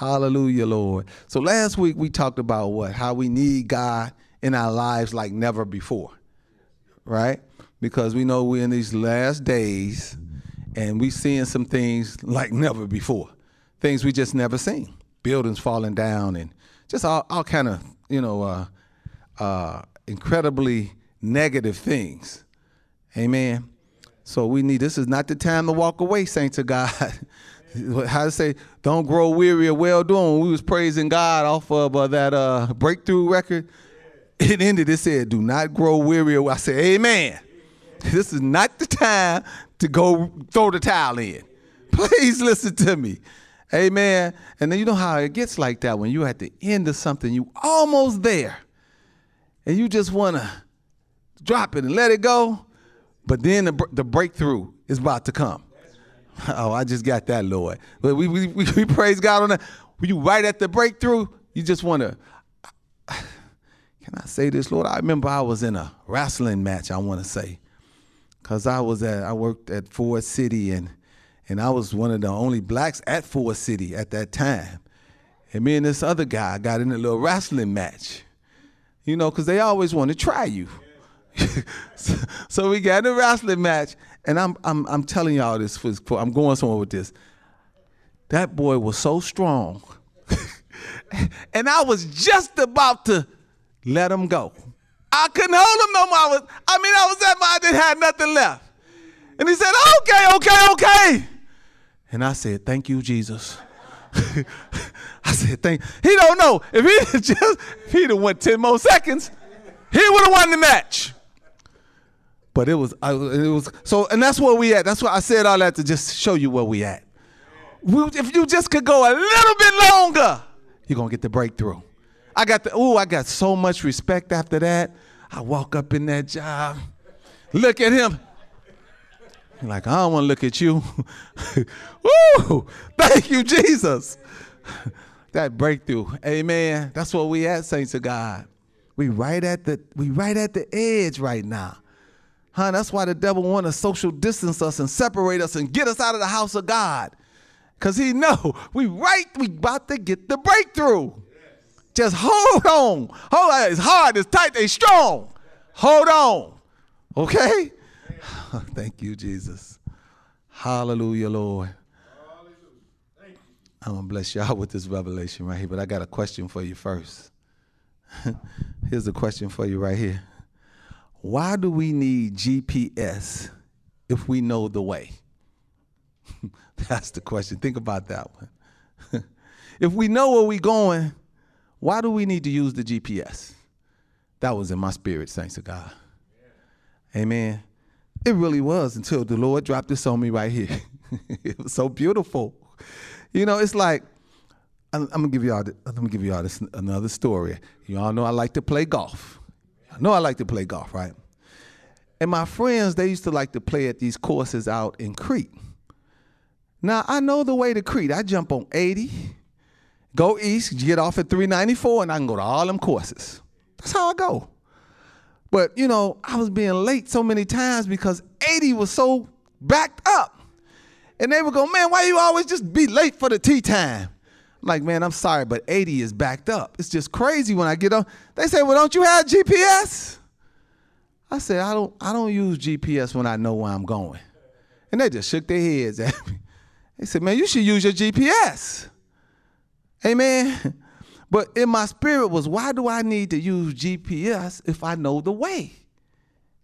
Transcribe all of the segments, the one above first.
Hallelujah, Lord. So last week we talked about what? How we need God in our lives like never before. Right? Because we know we're in these last days and we're seeing some things like never before. Things we just never seen. Buildings falling down and just all, all kind of, you know, uh, uh, incredibly negative things. Amen. So we need this is not the time to walk away, saints of God. How to say, don't grow weary of well doing. We was praising God off of uh, that uh, breakthrough record, it ended. It said, "Do not grow weary." I said, "Amen." This is not the time to go throw the towel in. Please listen to me. Amen. And then you know how it gets like that when you're at the end of something, you almost there, and you just want to drop it and let it go, but then the, the breakthrough is about to come. Oh, I just got that, Lord. But we, we, we, we praise God on that. When you right at the breakthrough, you just want to. Can I say this, Lord? I remember I was in a wrestling match. I want to say, cause I was at I worked at Ford City and and I was one of the only blacks at Ford City at that time. And me and this other guy got in a little wrestling match. You know, cause they always want to try you. so, so, we got in a wrestling match, and I'm I'm I'm telling y'all this. For, for, I'm going somewhere with this. That boy was so strong, and I was just about to let him go. I couldn't hold him no more. I was, I mean, I was at my, I didn't have nothing left. And he said, okay, okay, okay. And I said, thank you, Jesus. I said, thank, he don't know. If he just, if he'd have went 10 more seconds, he would have won the match. But it was, I, it was, so, and that's where we at. That's why I said all that to just show you where we at. We, if you just could go a little bit longer, you're to get the breakthrough. I got the, ooh, I got so much respect after that. I walk up in that job, look at him. Like, I don't want to look at you. Woo! Thank you, Jesus. that breakthrough. Amen. That's what we at, saints of God. We right at the we right at the edge right now. Huh? That's why the devil want to social distance us and separate us and get us out of the house of God. Cause he know we right, we about to get the breakthrough. Just hold on. Hold on. It's hard, it's tight, they strong. Hold on. Okay? Thank you, Jesus. Hallelujah, Lord. I'm gonna bless y'all with this revelation right here, but I got a question for you first. Here's a question for you right here. Why do we need GPS if we know the way? That's the question. Think about that one. if we know where we're going, why do we need to use the GPS? That was in my spirit, thanks to God. Amen. It really was until the Lord dropped this on me right here. it was so beautiful. You know, it's like I'm, I'm gonna give y'all. I'm gonna give y'all this, another story. You all know I like to play golf. I know I like to play golf, right? And my friends, they used to like to play at these courses out in Crete. Now I know the way to Crete. I jump on 80, go east, get off at 394, and I can go to all them courses. That's how I go. But you know, I was being late so many times because 80 was so backed up. And they would go, man, why you always just be late for the tee time? Like, man, I'm sorry, but 80 is backed up. It's just crazy when I get on. They say, well, don't you have GPS? I said, I don't, I don't use GPS when I know where I'm going. And they just shook their heads at me. They said, man, you should use your GPS. Amen. But in my spirit was, why do I need to use GPS if I know the way?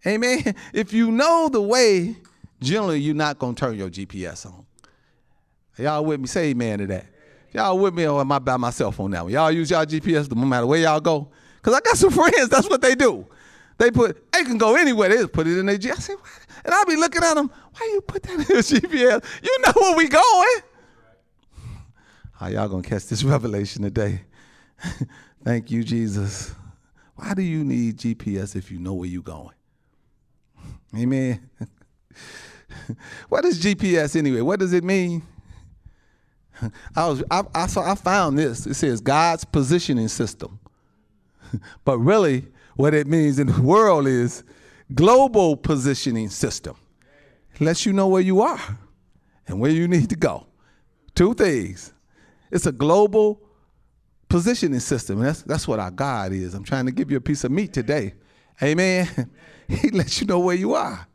Amen. If you know the way, generally you're not gonna turn your GPS on. Y'all with me? Say amen to that. Y'all with me or am I by myself on that one? Y'all use y'all GPS no matter where y'all go? Because I got some friends, that's what they do. They put, they can go anywhere. They just put it in their GPS. I say, and I'll be looking at them, why you put that in your GPS? You know where we going. How y'all gonna catch this revelation today? Thank you, Jesus. Why do you need GPS if you know where you're going? Amen. what is GPS anyway? What does it mean? I was I, I saw I found this. It says God's positioning system. but really, what it means in the world is global positioning system. It lets you know where you are and where you need to go. Two things. It's a global positioning system. That's that's what our God is. I'm trying to give you a piece of meat today. Amen. he lets you know where you are.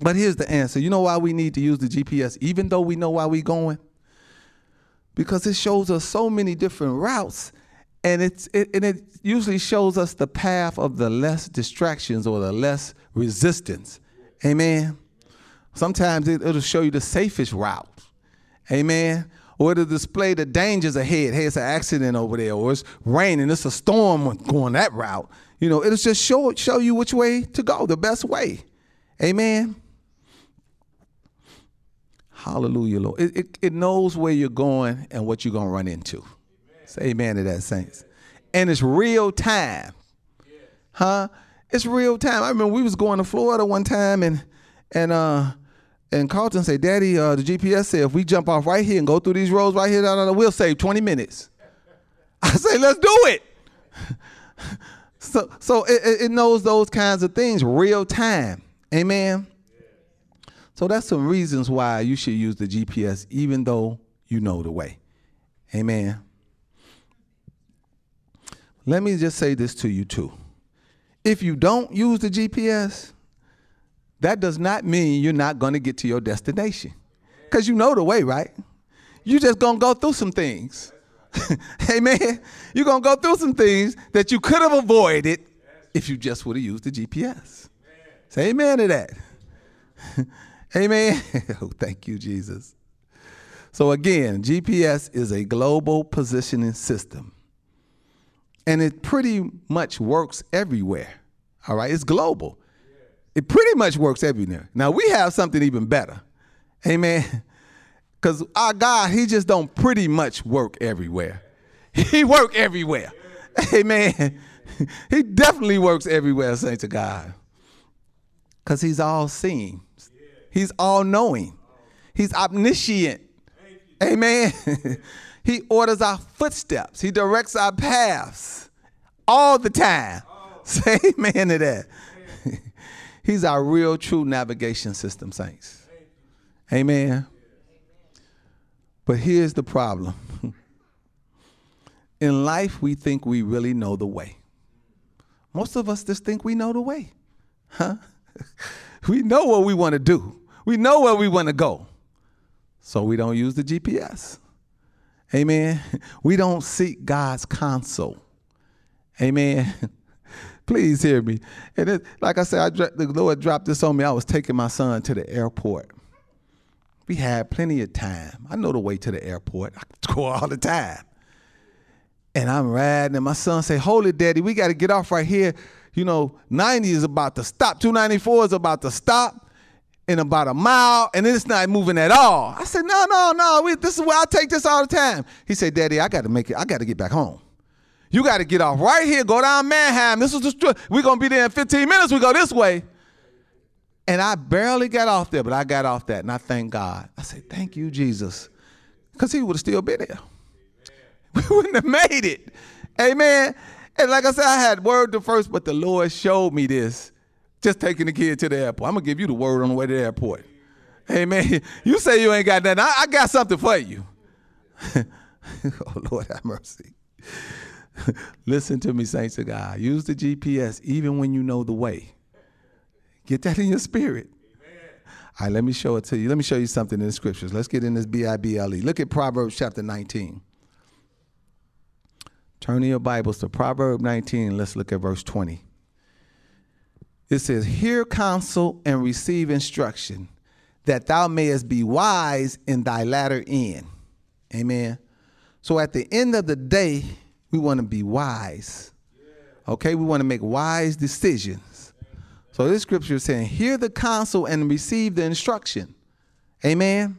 But here's the answer. You know why we need to use the GPS, even though we know why we're going? Because it shows us so many different routes, and it's it, and it usually shows us the path of the less distractions or the less resistance. Amen. Sometimes it, it'll show you the safest route. Amen. Or it'll display the dangers ahead. Hey, it's an accident over there, or it's raining, it's a storm going that route. You know, it'll just show show you which way to go, the best way. Amen. Hallelujah, Lord. It, it, it, knows where you're going and what you're going to run into. Amen. Say amen to that, saints. And it's real time. Huh? It's real time. I remember we was going to Florida one time and and uh and Carlton said, Daddy, uh, the GPS said if we jump off right here and go through these roads right here, we'll save 20 minutes. I say, let's do it. so so it, it knows those kinds of things real time. Amen. So that's some reasons why you should use the GPS even though you know the way. Amen. Let me just say this to you too. If you don't use the GPS, that does not mean you're not going to get to your destination. Because you know the way, right? You're just going to go through some things. Amen. You're going to go through some things that you could have avoided if you just would have used the GPS. Say amen to that. Amen. oh, thank you, Jesus. So, again, GPS is a global positioning system. And it pretty much works everywhere. All right, it's global. It pretty much works everywhere. Now we have something even better. Amen. Because our God, he just don't pretty much work everywhere. He work everywhere. Amen. He definitely works everywhere, saints of God. Because he's all seeing. He's all knowing. He's omniscient. Amen. he orders our footsteps. He directs our paths all the time. Say amen to that. He's our real, true navigation system, saints. Amen. But here's the problem. In life, we think we really know the way. Most of us just think we know the way. Huh? we know what we want to do. We know where we want to go. So we don't use the GPS. Amen. We don't seek God's counsel. Amen. Please hear me. And it, like I said, I, the Lord dropped this on me. I was taking my son to the airport. We had plenty of time. I know the way to the airport. I go all the time. And I'm riding, and my son say, "Holy Daddy. We got to get off right here. You know, 90 is about to stop. 294 is about to stop in about a mile and it's not moving at all. I said, no, no, no, we, this is where I take this all the time. He said, Daddy, I got to make it, I got to get back home. You got to get off right here, go down Mannheim. This is the street. We're to be there in 15 minutes. We go this way. And I barely got off there, but I got off that and I thank God. I said, thank you, Jesus. Because he would have still been there. We wouldn't have made it. Amen. And like I said, I had word the first, but the Lord showed me this just taking the kid to the airport. I'm gonna give you the word on the way to the airport. Hey man, you say you ain't got nothing. I, I got something for you. oh Lord have mercy. Listen to me, saints of God. Use the GPS even when you know the way. Get that in your spirit. Amen. All right, let me show it to you. Let me show you something in the scriptures. Let's get in this B I B L E. Look at Proverbs chapter 19. Turn in your Bibles to Proverbs 19. Let's look at verse 20 it says, Hear counsel and receive instruction, that thou mayest be wise in thy latter end. Amen. So at the end of the day, we want to be wise. Okay, we want to make wise decisions. So this scripture is saying, Hear the counsel and receive the instruction. Amen.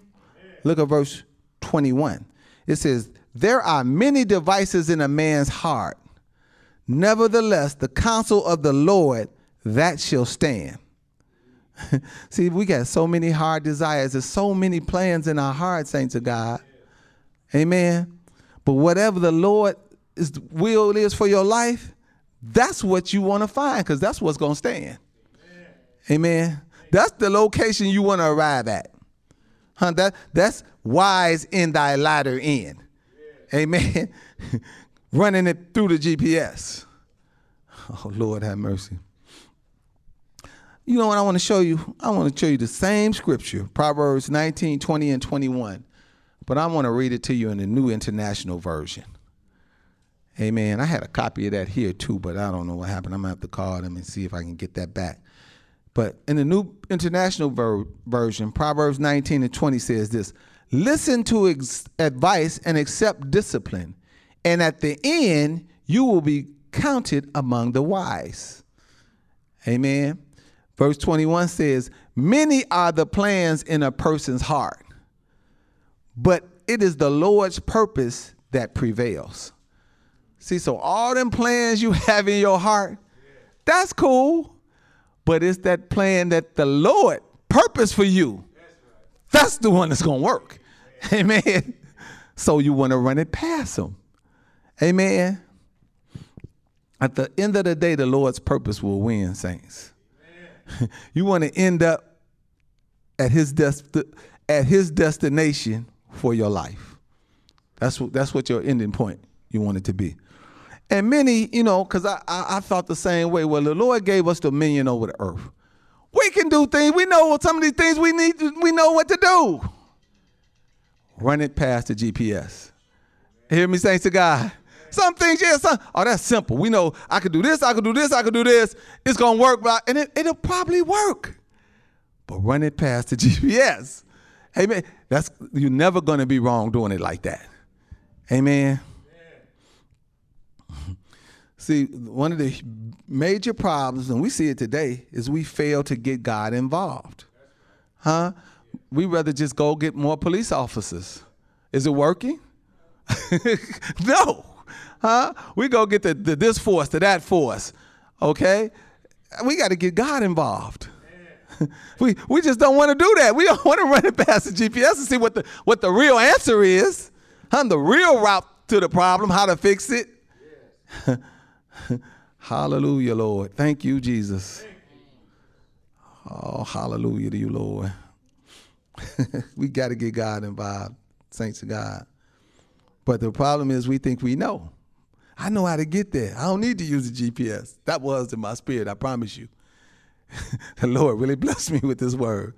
Look at verse 21. It says, There are many devices in a man's heart. Nevertheless, the counsel of the Lord that shall stand. See, we got so many hard desires. There's so many plans in our heart, saints of God. Amen. But whatever the Lord is will is for your life, that's what you want to find because that's what's going to stand. Amen. Amen. That's the location you want to arrive at. Huh? That, that's wise in thy latter end. Amen. Running it through the GPS. Oh, Lord have mercy. You know what I want to show you? I want to show you the same scripture, Proverbs 19, 20, and 21. But I want to read it to you in the New International Version. Amen. I had a copy of that here too, but I don't know what happened. I'm going to have to call them and see if I can get that back. But in the New International ver- Version, Proverbs 19 and 20 says this Listen to ex- advice and accept discipline, and at the end, you will be counted among the wise. Amen. Verse 21 says, Many are the plans in a person's heart, but it is the Lord's purpose that prevails. See, so all them plans you have in your heart, that's cool. But it's that plan that the Lord purpose for you. That's the one that's gonna work. Amen. So you want to run it past him. Amen. At the end of the day, the Lord's purpose will win, saints. you want to end up at his dest- at his destination for your life. That's what that's what your ending point you want it to be. And many, you know, because I, I I thought the same way. Well, the Lord gave us dominion over the earth. We can do things. We know some of these things we need. To, we know what to do. Run it past the GPS. Hear me, saints to God. Some things, yeah, some, oh, that's simple. We know I could do this, I could do this, I could do this. It's gonna work, but and it, it'll probably work. But run it past the GPS. Amen. That's you're never gonna be wrong doing it like that. Amen. See, one of the major problems, and we see it today, is we fail to get God involved. Huh? We rather just go get more police officers. Is it working? no. Huh? We go get the, the this force to that force. Okay? We got to get God involved. we we just don't want to do that. We don't want to run it past the GPS and see what the what the real answer is. Huh? The real route to the problem, how to fix it. hallelujah, Lord. Thank you, Jesus. Oh, hallelujah to you, Lord. we got to get God involved, saints of God. But the problem is we think we know. I know how to get there. I don't need to use the GPS. That was in my spirit, I promise you. the Lord really blessed me with this word.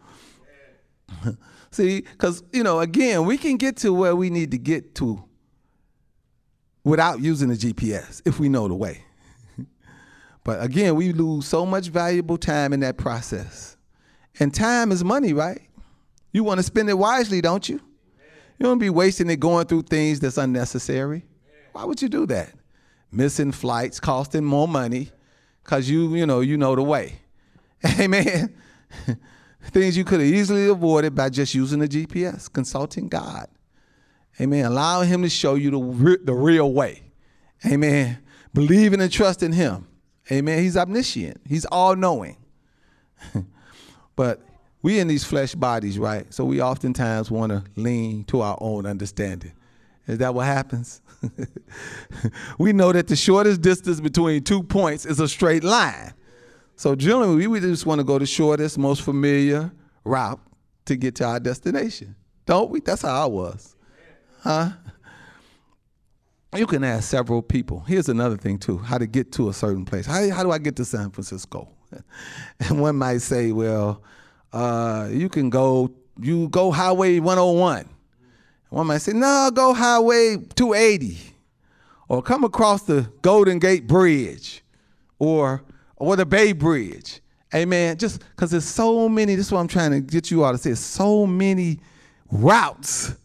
See, because, you know, again, we can get to where we need to get to without using the GPS if we know the way. but again, we lose so much valuable time in that process. And time is money, right? You want to spend it wisely, don't you? You don't be wasting it going through things that's unnecessary. Why would you do that? Missing flights, costing more money, because you, you know, you know the way. Amen. things you could have easily avoided by just using the GPS, consulting God. Amen. Allowing Him to show you the, re- the real way. Amen. Believing and trusting Him. Amen. He's omniscient, He's all knowing. but we in these flesh bodies, right? So we oftentimes want to lean to our own understanding. Is that what happens? we know that the shortest distance between two points is a straight line. So generally, we just want to go the shortest, most familiar route to get to our destination. Don't we? That's how I was. Huh? You can ask several people. Here's another thing, too how to get to a certain place. How, how do I get to San Francisco? And one might say, well, uh, you can go, you go Highway 101. One might say, no, go Highway 280. Or come across the Golden Gate Bridge or, or the Bay Bridge. Amen. Just because there's so many, this is what I'm trying to get you all to say, so many routes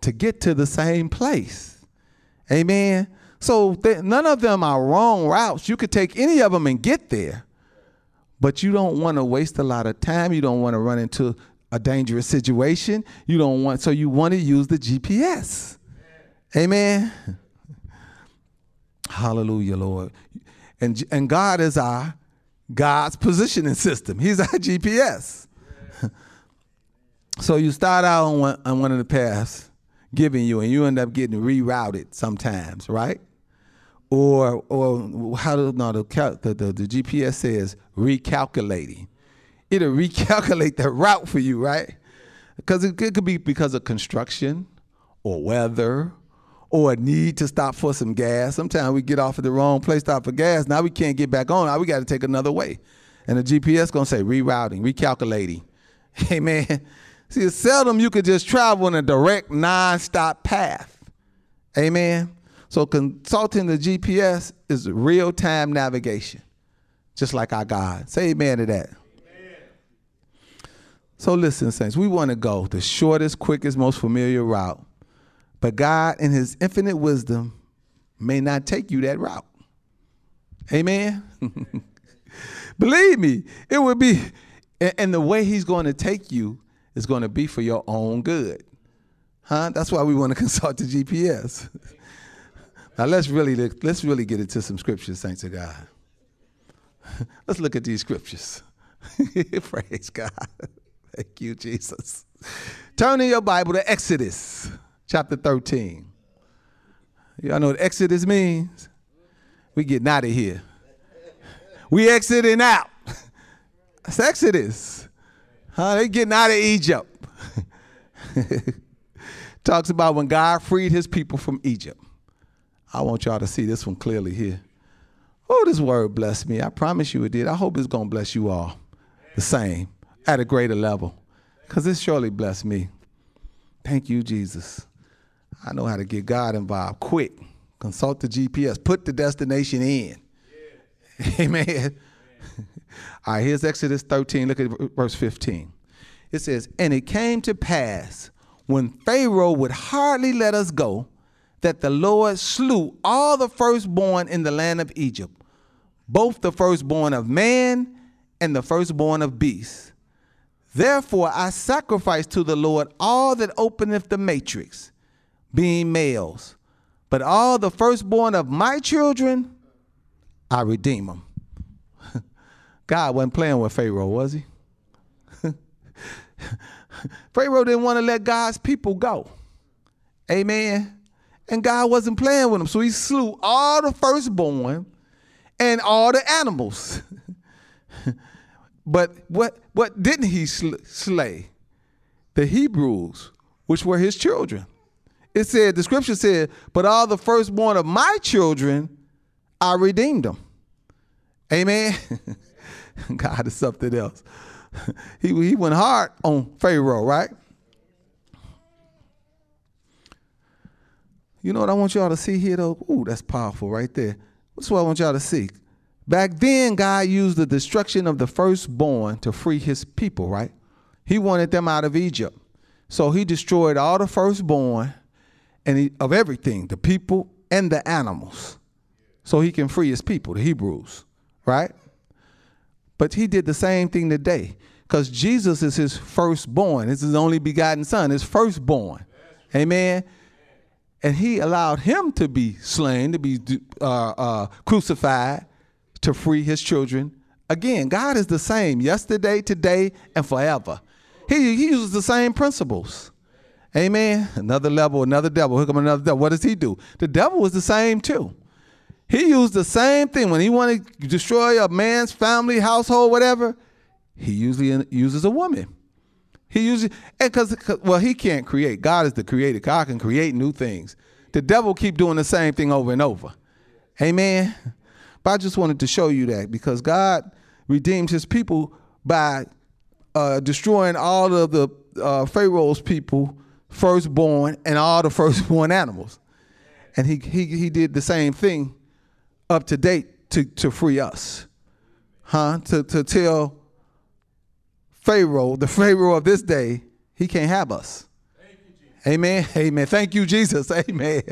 to get to the same place. Amen. So none of them are wrong routes. You could take any of them and get there. But you don't want to waste a lot of time. You don't want to run into a dangerous situation. You don't want so you want to use the GPS. Amen. Hallelujah, Lord. And and God is our God's positioning system. He's our GPS. so you start out on one, on one of the paths giving you, and you end up getting rerouted sometimes, right? Or or how do no the, the, the, the GPS says recalculating. It'll recalculate the route for you, right? Because it, it could be because of construction or weather or a need to stop for some gas. Sometimes we get off at the wrong place, stop for gas. Now we can't get back on. Now we got to take another way. And the GPS gonna say rerouting, recalculating. Amen. See, it's seldom you could just travel in a direct, non-stop path. Amen. So consulting the GPS is real-time navigation, just like our God. Say amen to that. So listen, saints, we want to go the shortest, quickest, most familiar route. But God, in his infinite wisdom, may not take you that route. Amen. Believe me, it would be, and the way he's going to take you is going to be for your own good. Huh? That's why we want to consult the GPS. now let's really let's really get into some scriptures, saints of God. let's look at these scriptures. Praise God. Thank you, Jesus. Turn in your Bible to Exodus chapter 13. Y'all know what Exodus means? We getting out of here. We exiting out. It's Exodus. Huh? They getting out of Egypt. Talks about when God freed his people from Egypt. I want y'all to see this one clearly here. Oh, this word blessed me. I promise you it did. I hope it's going to bless you all the same at a greater level because it surely blessed me. Thank you, Jesus. I know how to get God involved quick. Consult the GPS, put the destination in. Amen. All right, here's Exodus 13. Look at verse 15. It says, And it came to pass when Pharaoh would hardly let us go that the Lord slew all the firstborn in the land of Egypt, both the firstborn of man and the firstborn of beasts. Therefore I sacrifice to the Lord all that openeth the matrix, being males. But all the firstborn of my children I redeem them. God wasn't playing with Pharaoh, was he? Pharaoh didn't want to let God's people go. Amen. And God wasn't playing with them. So he slew all the firstborn and all the animals. but what, what didn't he sl- slay? The Hebrews, which were his children. It said, the scripture said, but all the firstborn of my children I redeemed them. Amen. God is something else. he, he went hard on Pharaoh, right? You know what I want y'all to see here, though? Ooh, that's powerful right there. That's what I want y'all to see. Back then, God used the destruction of the firstborn to free his people, right? He wanted them out of Egypt. So he destroyed all the firstborn and he, of everything, the people and the animals, so he can free his people, the Hebrews, right? But he did the same thing today because Jesus is his firstborn. It's his only begotten son, his firstborn. Amen. And he allowed him to be slain, to be uh, uh, crucified to free his children. Again, God is the same yesterday, today, and forever. He, he uses the same principles. Amen. Another level, another devil. Here come another devil. What does he do? The devil was the same too. He used the same thing when he wanted to destroy a man's family, household, whatever. He usually uses a woman. He usually and because well he can't create. God is the creator. God can create new things. The devil keep doing the same thing over and over. Amen. But I just wanted to show you that because God redeemed His people by uh, destroying all of the uh, Pharaoh's people, firstborn, and all the firstborn animals, and he he he did the same thing up to date to, to free us. Huh? To, to tell Pharaoh, the Pharaoh of this day, he can't have us. You, Amen. Amen. Thank you, Jesus. Amen.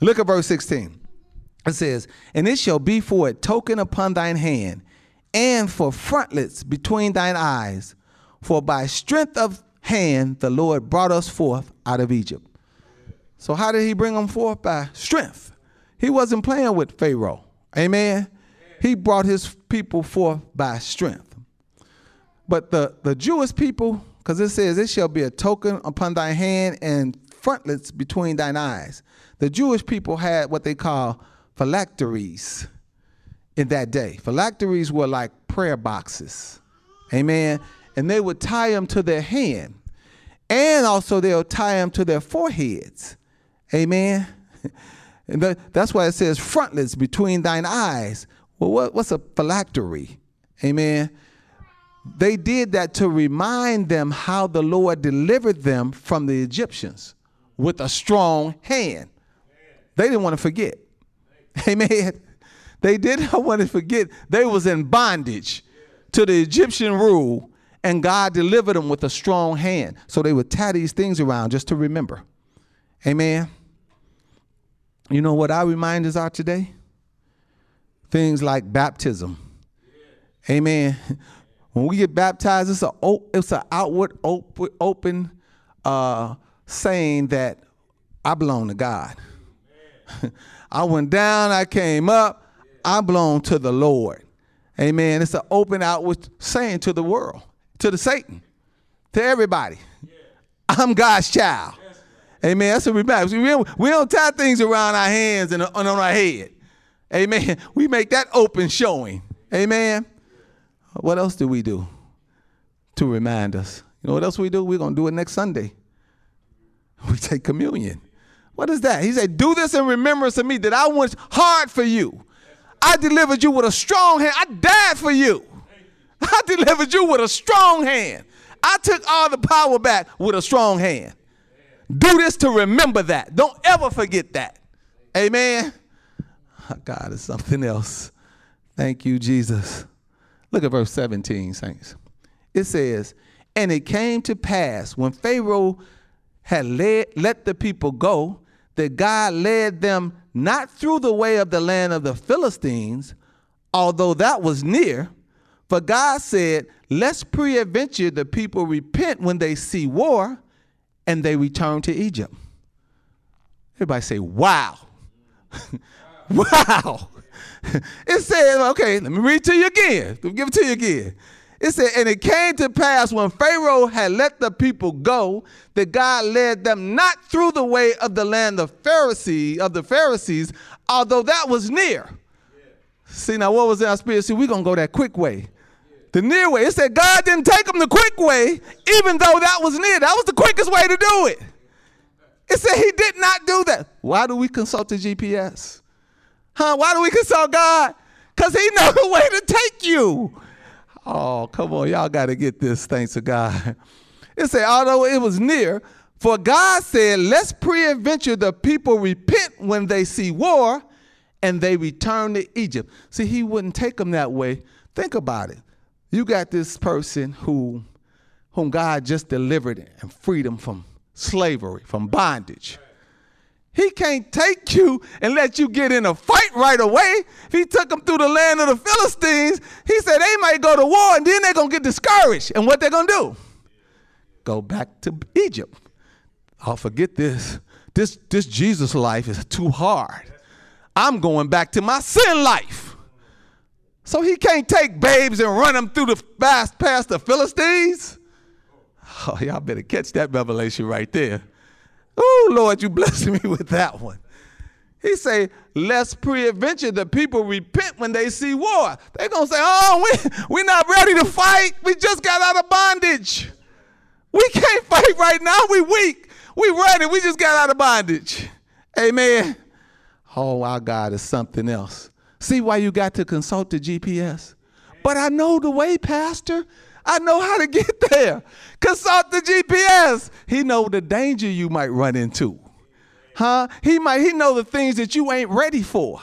Look at verse 16. It says, And it shall be for a token upon thine hand, and for frontlets between thine eyes. For by strength of hand the Lord brought us forth out of Egypt. So, how did he bring them forth? By strength. He wasn't playing with Pharaoh. Amen. He brought his people forth by strength. But the, the Jewish people, because it says, It shall be a token upon thy hand and frontlets between thine eyes. The Jewish people had what they call phylacteries in that day. Phylacteries were like prayer boxes. Amen. And they would tie them to their hand. And also they'll tie them to their foreheads. Amen. and that's why it says frontlets between thine eyes. Well, what, what's a phylactery? Amen. They did that to remind them how the Lord delivered them from the Egyptians with a strong hand. They didn't want to forget. Amen. They didn't want to forget they was in bondage to the Egyptian rule and God delivered them with a strong hand. So they would tie these things around just to remember. Amen. You know what our reminders are today? Things like baptism. Amen. When we get baptized, it's a it's an outward open uh, saying that I belong to God. I went down, I came up, I belong to the Lord. Amen. It's an open outward saying to the world, to the Satan, to everybody. I'm God's child. Amen. That's what we back. We don't, we don't tie things around our hands and on our head. Amen. We make that open showing. Amen. What else do we do to remind us? You know what else we do? We're going to do it next Sunday. We take communion. What is that? He said, Do this in remembrance of me that I went hard for you. I delivered you with a strong hand. I died for you. I delivered you with a strong hand. I took all the power back with a strong hand. Do this to remember that. Don't ever forget that. Amen. Oh, God is something else. Thank you, Jesus. Look at verse 17, saints. It says, And it came to pass when Pharaoh had led, let the people go, that God led them not through the way of the land of the Philistines, although that was near. For God said, Let's peradventure the people repent when they see war and they return to Egypt. Everybody say, Wow. wow. it said, okay, let me read to you again. Give it to you again. It said, and it came to pass when Pharaoh had let the people go, that God led them not through the way of the land of Pharisee of the Pharisees, although that was near. Yeah. See now, what was in our spirit? See, we're gonna go that quick way. The near way. It said God didn't take them the quick way, even though that was near. That was the quickest way to do it. It said he did not do that. Why do we consult the GPS? Huh? Why do we consult God? Because he knows the way to take you. Oh, come on. Y'all got to get this. Thanks to God. It said, although it was near, for God said, let's pre-adventure the people repent when they see war and they return to Egypt. See, he wouldn't take them that way. Think about it. You got this person who, whom God just delivered and freed him from slavery, from bondage. He can't take you and let you get in a fight right away. If he took them through the land of the Philistines. He said they might go to war and then they're going to get discouraged. And what they're going to do? Go back to Egypt. I'll forget this. This, this Jesus life is too hard. I'm going back to my sin life. So he can't take babes and run them through the fast past the Philistines. Oh, y'all better catch that revelation right there. Oh, Lord, you blessed me with that one. He say, let's pre-adventure the people repent when they see war. They're going to say, oh, we, we're not ready to fight. We just got out of bondage. We can't fight right now. We weak. We ready. We just got out of bondage. Amen. Oh, our God is something else. See why you got to consult the GPS? But I know the way, Pastor. I know how to get there. Consult the GPS. He know the danger you might run into. Huh? He might he know the things that you ain't ready for.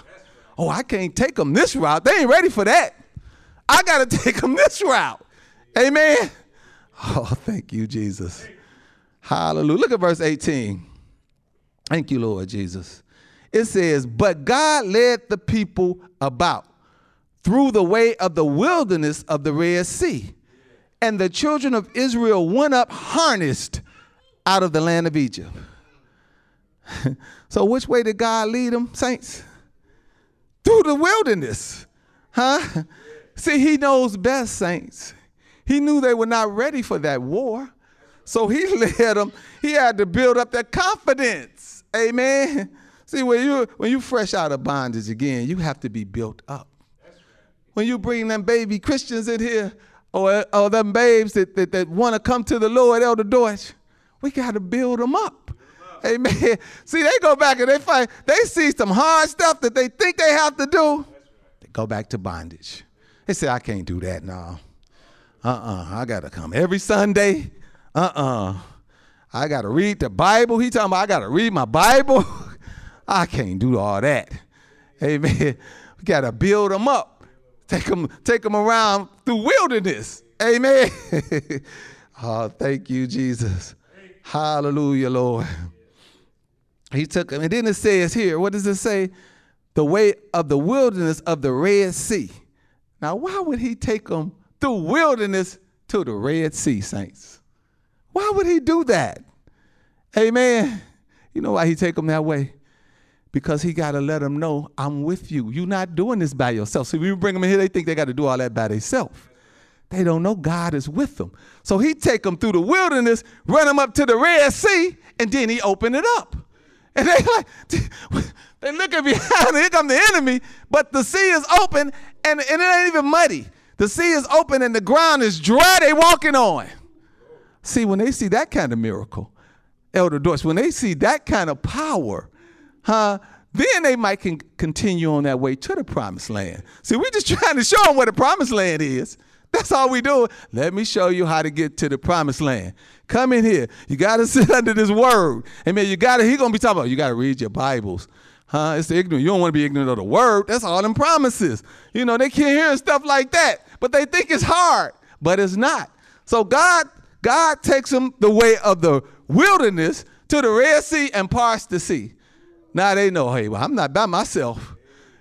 Oh, I can't take them this route. They ain't ready for that. I got to take them this route. Amen. Oh, thank you, Jesus. Hallelujah. Look at verse 18. Thank you, Lord Jesus. It says, But God led the people about through the way of the wilderness of the Red Sea and the children of Israel went up harnessed out of the land of Egypt. so, which way did God lead them, saints? Through the wilderness. Huh? See, He knows best, saints. He knew they were not ready for that war. So He led them, He had to build up their confidence. Amen. See, when you when you fresh out of bondage again, you have to be built up. When you bring them baby Christians in here, or, or them babes that, that, that want to come to the Lord, Elder Deutsch, we got to build them up. Amen. See, they go back and they find they see some hard stuff that they think they have to do. They go back to bondage. They say, I can't do that now. Uh-uh. I gotta come every Sunday. Uh-uh. I gotta read the Bible. He talking about I gotta read my Bible. I can't do all that. Amen. We gotta build them up. Take them, take them around through wilderness. Amen. oh, thank you, Jesus. Hallelujah, Lord. He took him. And then it says here, what does it say? The way of the wilderness of the Red Sea. Now, why would he take them through wilderness to the Red Sea, saints? Why would he do that? Amen. You know why he take them that way? Because he got to let them know, I'm with you. You're not doing this by yourself. See, you bring them in here, they think they got to do all that by themselves. They don't know God is with them. So he take them through the wilderness, run them up to the Red Sea, and then he open it up. And they like, they looking behind, here come the enemy, but the sea is open and, and it ain't even muddy. The sea is open and the ground is dry, they walking on. See, when they see that kind of miracle, Elder Deutsch, when they see that kind of power, huh, then they might can continue on that way to the promised land. See, we're just trying to show them what the promised land is. That's all we do. Let me show you how to get to the promised land. Come in here. You got to sit under this word. Amen. You got to, he going to be talking about, you got to read your Bibles. Huh? It's the ignorant. You don't want to be ignorant of the word. That's all them promises. You know, they can't hear stuff like that, but they think it's hard, but it's not. So God, God takes them the way of the wilderness to the Red Sea and parts the sea. Now they know, hey, well, I'm not by myself.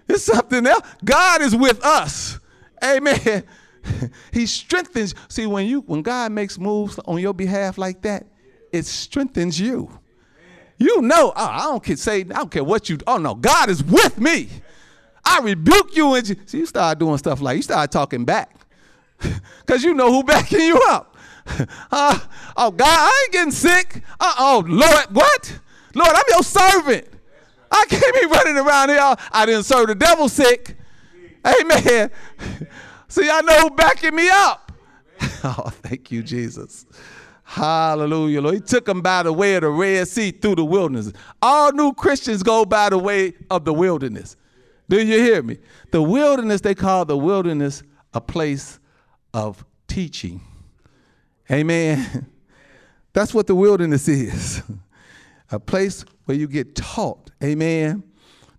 It's something else. God is with us. Amen. he strengthens. See, when you when God makes moves on your behalf like that, it strengthens you. You know, oh, I don't care, say, I don't care what you. Oh no, God is with me. I rebuke you and you, start doing stuff like you start talking back, cause you know who backing you up. Uh, oh God, I ain't getting sick. Uh oh, Lord, what? Lord, I'm your servant. I can't be running around here. I didn't serve the devil sick. Amen. See, I know who backing me up. oh, thank you, Jesus. Hallelujah, Lord. He took them by the way of the Red Sea through the wilderness. All new Christians go by the way of the wilderness. Do you hear me? The wilderness, they call the wilderness a place of teaching. Amen. That's what the wilderness is a place where you get taught. Amen.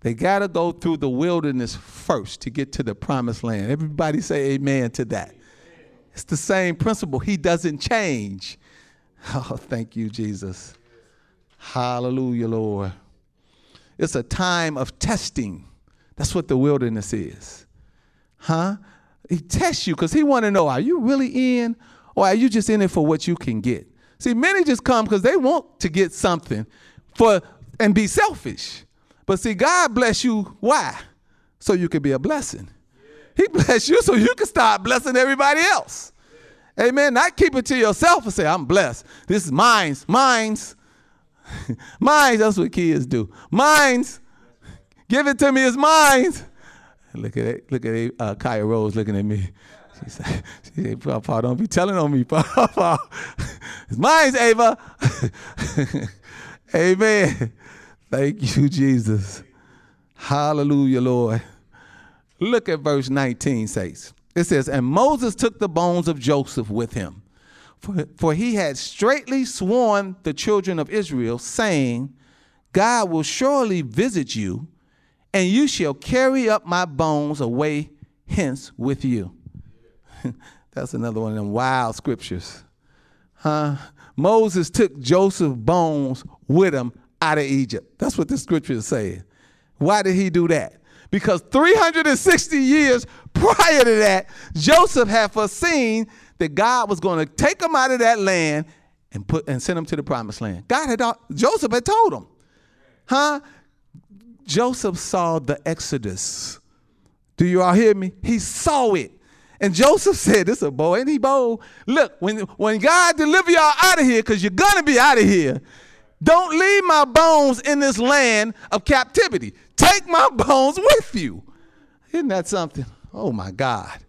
They got to go through the wilderness first to get to the promised land. Everybody say amen to that. It's the same principle. He doesn't change. Oh, thank you, Jesus. Hallelujah, Lord. It's a time of testing. That's what the wilderness is. Huh? He tests you because he want to know, are you really in or are you just in it for what you can get? See, many just come because they want to get something for and be selfish. But see, God bless you. Why? So you can be a blessing. He bless you so you can start blessing everybody else. Amen. Not keep it to yourself and say, I'm blessed. This is mine's, mine's. mine's, that's what kids do. Mine's. Give it to me, it's mine's. Look at it. Look at uh, Kaya Rose looking at me. She said, Papa, don't be telling on me, Papa. it's mine, Ava. Amen. Thank you, Jesus. Hallelujah, Lord. Look at verse 19 says. It says, And Moses took the bones of Joseph with him, for, for he had straightly sworn the children of Israel, saying, God will surely visit you, and you shall carry up my bones away hence with you. That's another one of them wild scriptures. Huh? Moses took Joseph's bones with him out of Egypt. That's what the scripture is saying. Why did he do that? Because 360 years prior to that, Joseph had foreseen that God was going to take him out of that land and put and send him to the promised land. God had Joseph had told him. Huh? Joseph saw the Exodus. Do you all hear me? He saw it. And Joseph said, This is a boy, ain't he bold? Look, when, when God deliver y'all out of here, because you're gonna be out of here, don't leave my bones in this land of captivity. Take my bones with you. Isn't that something? Oh my God.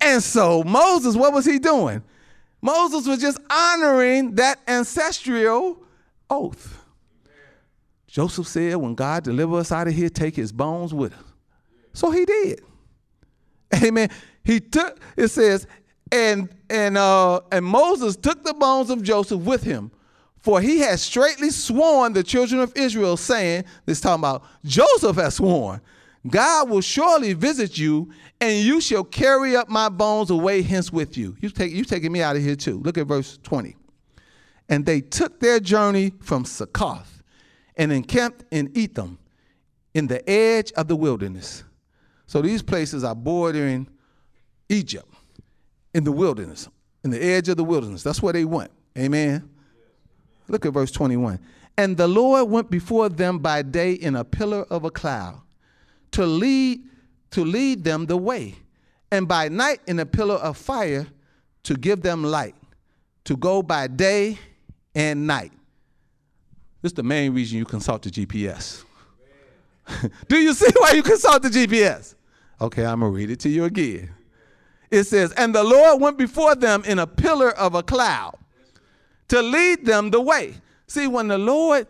And so Moses, what was he doing? Moses was just honoring that ancestral oath. Joseph said, when God deliver us out of here, take his bones with us. So he did. Amen. He took, it says, and and uh and Moses took the bones of Joseph with him, for he had straightly sworn the children of Israel, saying, this talking about Joseph has sworn, God will surely visit you, and you shall carry up my bones away hence with you. You take you taking me out of here too. Look at verse 20. And they took their journey from Succoth and encamped in Etham, in the edge of the wilderness. So these places are bordering Egypt in the wilderness, in the edge of the wilderness. That's where they went. Amen. Look at verse 21. And the Lord went before them by day in a pillar of a cloud to lead to lead them the way, and by night in a pillar of fire to give them light, to go by day and night. This is the main reason you consult the GPS. Do you see why you consult the GPS? Okay, I'm going to read it to you again. It says, And the Lord went before them in a pillar of a cloud to lead them the way. See, when the Lord,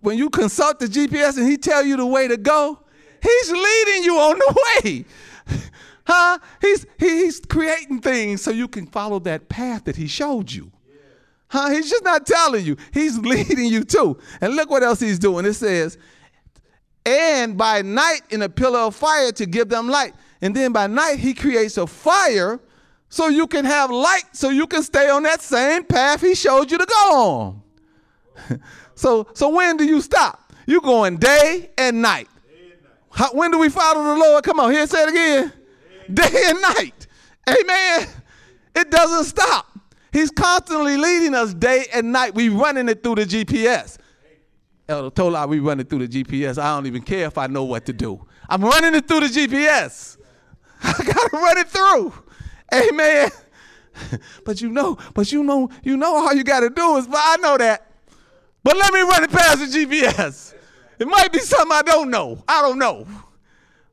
when you consult the GPS and he tell you the way to go, he's leading you on the way. huh? He's, he, he's creating things so you can follow that path that he showed you. Huh? He's just not telling you. He's leading you too. And look what else he's doing. It says, and by night in a pillar of fire to give them light. And then by night he creates a fire so you can have light, so you can stay on that same path he showed you to go on. so, so when do you stop? You going day and night. How, when do we follow the Lord? Come on, here, say it again. Day and night. Amen. It doesn't stop. He's constantly leading us day and night. We running it through the GPS. Elder Tola, we running through the GPS. I don't even care if I know what to do. I'm running it through the GPS. I gotta run it through. Amen. But you know, but you know, you know all you gotta do is, but I know that. But let me run it past the GPS. It might be something I don't know. I don't know.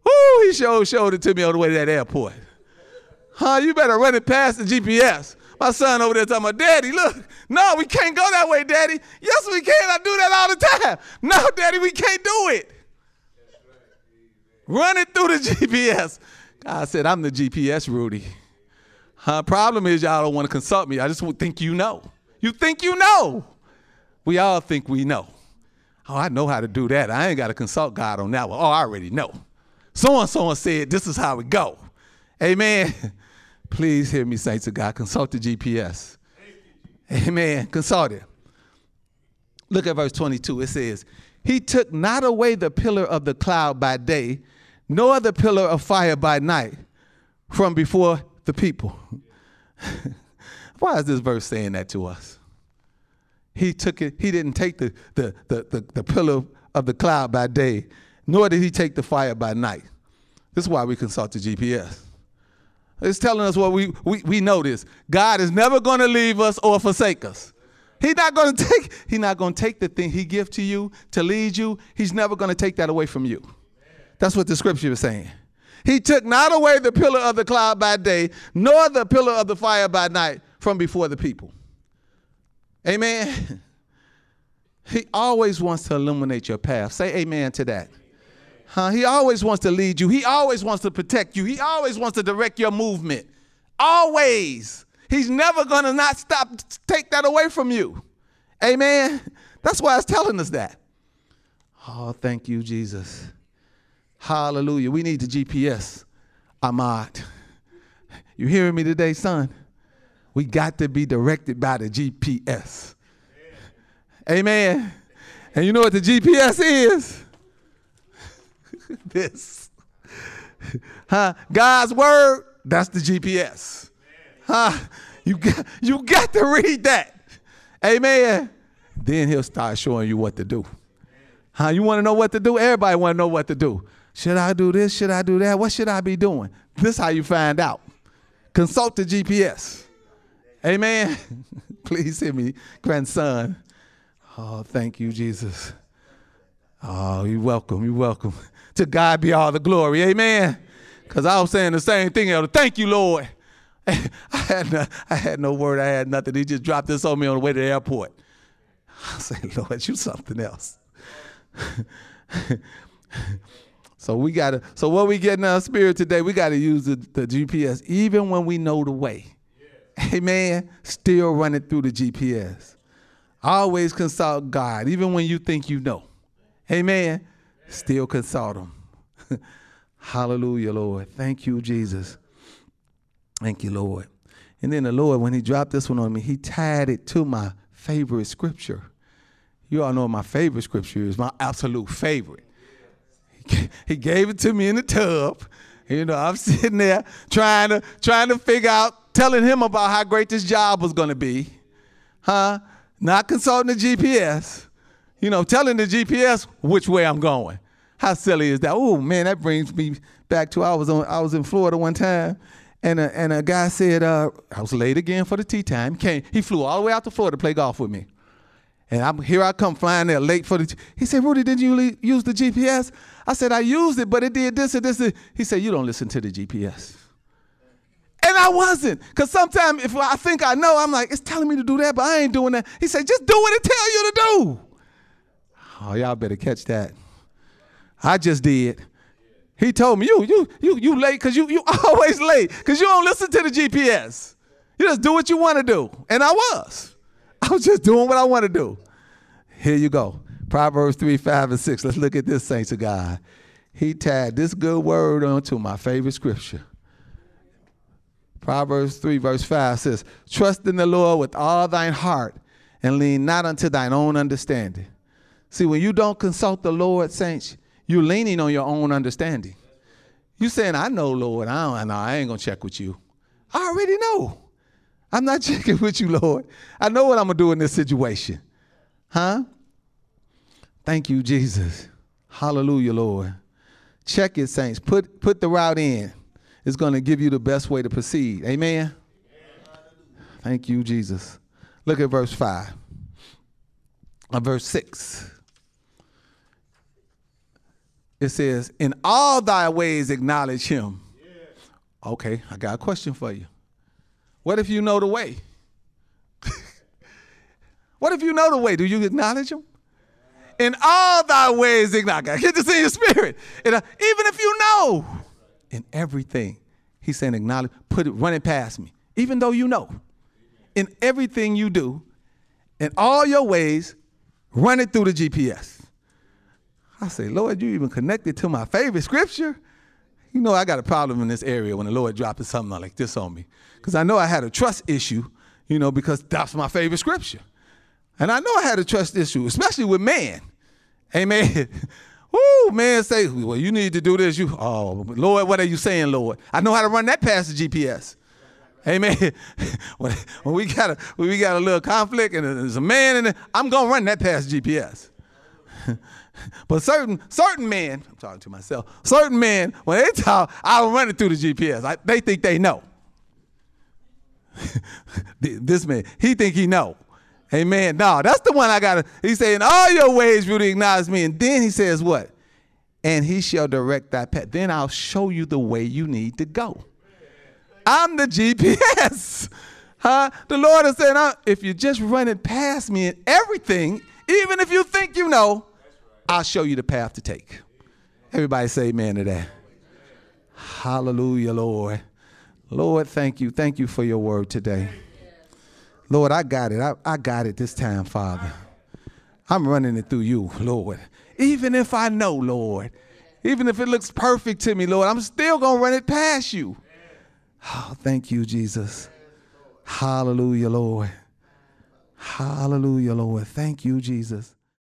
Woo, he showed, showed it to me on the way to that airport. Huh, you better run it past the GPS. My son over there talking about, Daddy, look, no, we can't go that way, Daddy. Yes, we can. I do that all the time. No, Daddy, we can't do it. Run it through the GPS. God said, I'm the GPS, Rudy. Problem is, y'all don't want to consult me. I just think you know. You think you know. We all think we know. Oh, I know how to do that. I ain't got to consult God on that one. Oh, I already know. So and so said, this is how we go. Amen. Please hear me, saints of God. Consult the GPS. Amen. Consult it. Look at verse 22. It says, He took not away the pillar of the cloud by day, nor other pillar of fire by night from before the people. Why is this verse saying that to us? He took it, he didn't take the, the, the, the, the pillar of the cloud by day, nor did he take the fire by night. This is why we consult the GPS. It's telling us what we, we, we know this. God is never going to leave us or forsake us. He's not going to take, he's not going to take the thing he gives to you to lead you. He's never going to take that away from you. That's what the scripture is saying. He took not away the pillar of the cloud by day, nor the pillar of the fire by night from before the people. Amen. He always wants to illuminate your path. Say amen to that. Huh? He always wants to lead you. He always wants to protect you. He always wants to direct your movement. Always. He's never going to not stop take that away from you. Amen. That's why it's telling us that. Oh, thank you, Jesus. Hallelujah. We need the GPS. Ahmad. You hearing me today, son? We got to be directed by the GPS. Amen. And you know what the GPS is? this. Huh? God's word, that's the GPS. Huh? You got, you got to read that. Amen. Then he'll start showing you what to do. Huh? You want to know what to do? Everybody want to know what to do. Should I do this? Should I do that? What should I be doing? This how you find out. Consult the GPS. Amen. Please hear me, grandson. Oh, thank you, Jesus. Oh, you're welcome. You're welcome. To God be all the glory. Amen. Because I was saying the same thing, Elder. Thank you, Lord. I had, no, I had no word. I had nothing. He just dropped this on me on the way to the airport. I said, Lord, you something else. So we gotta. So what we get in our spirit today, we gotta use the, the GPS, even when we know the way. Amen. Still running through the GPS. Always consult God, even when you think you know. Amen. Still consult Him. Hallelujah, Lord. Thank you, Jesus. Thank you, Lord. And then the Lord, when He dropped this one on me, He tied it to my favorite scripture. You all know what my favorite scripture is, my absolute favorite. He gave it to me in the tub. You know, I'm sitting there trying to trying to figure out, telling him about how great this job was to be, huh? Not consulting the GPS. You know, telling the GPS which way I'm going. How silly is that? Oh man, that brings me back to I was on I was in Florida one time, and a, and a guy said uh, I was late again for the tee time. Came he flew all the way out to Florida to play golf with me, and I'm here I come flying there late for the. He said, Rudy, didn't you use the GPS? I said I used it, but it did this and this. And he said, you don't listen to the GPS. And I wasn't, because sometimes if I think I know, I'm like, it's telling me to do that, but I ain't doing that. He said, just do what it tell you to do. Oh, y'all better catch that. I just did. He told me, you, you, you, you late because you, you always late because you don't listen to the GPS. You just do what you want to do. And I was. I was just doing what I want to do. Here you go. Proverbs 3, 5, and 6. Let's look at this, saints of God. He tagged this good word onto my favorite scripture. Proverbs 3, verse 5 says, Trust in the Lord with all thine heart and lean not unto thine own understanding. See, when you don't consult the Lord, saints, you're leaning on your own understanding. You saying, I know, Lord. I don't know. I ain't gonna check with you. I already know. I'm not checking with you, Lord. I know what I'm gonna do in this situation. Huh? Thank you, Jesus. Hallelujah, Lord. Check it, saints. Put put the route in. It's gonna give you the best way to proceed. Amen. Thank you, Jesus. Look at verse 5. Uh, verse 6 it says, In all thy ways acknowledge him. Yeah. Okay, I got a question for you. What if you know the way? what if you know the way? Do you acknowledge him? In all thy ways acknowledge. Get this in your spirit. And, uh, even if you know, in everything, he's saying acknowledge, put it, run it past me. Even though you know. In everything you do, in all your ways, run it through the GPS. I say, Lord, you even connected to my favorite scripture. You know, I got a problem in this area when the Lord dropped something like this on me. Because I know I had a trust issue, you know, because that's my favorite scripture. And I know I had a trust issue, especially with man. Amen. Woo, man say, well, you need to do this. You, oh, Lord, what are you saying, Lord? I know how to run that past the GPS. Amen. when, we got a when we got a little conflict and there's a man in it, I'm gonna run that past GPS. But certain certain men, I'm talking to myself, certain men, when they talk, I'll run it through the GPS. I, they think they know. this man, he think he know. Amen. No, that's the one I got to, he's saying, all your ways really acknowledge me. And then he says what? And he shall direct that path. Then I'll show you the way you need to go. I'm the GPS. Huh? The Lord is saying, uh, if you just run it past me in everything, even if you think you know, I'll show you the path to take. Everybody say amen to that. Hallelujah, Lord. Lord, thank you. Thank you for your word today. Lord, I got it. I, I got it this time, Father. I'm running it through you, Lord. Even if I know, Lord, even if it looks perfect to me, Lord, I'm still going to run it past you. Oh, thank you, Jesus. Hallelujah, Lord. Hallelujah, Lord. Thank you, Jesus.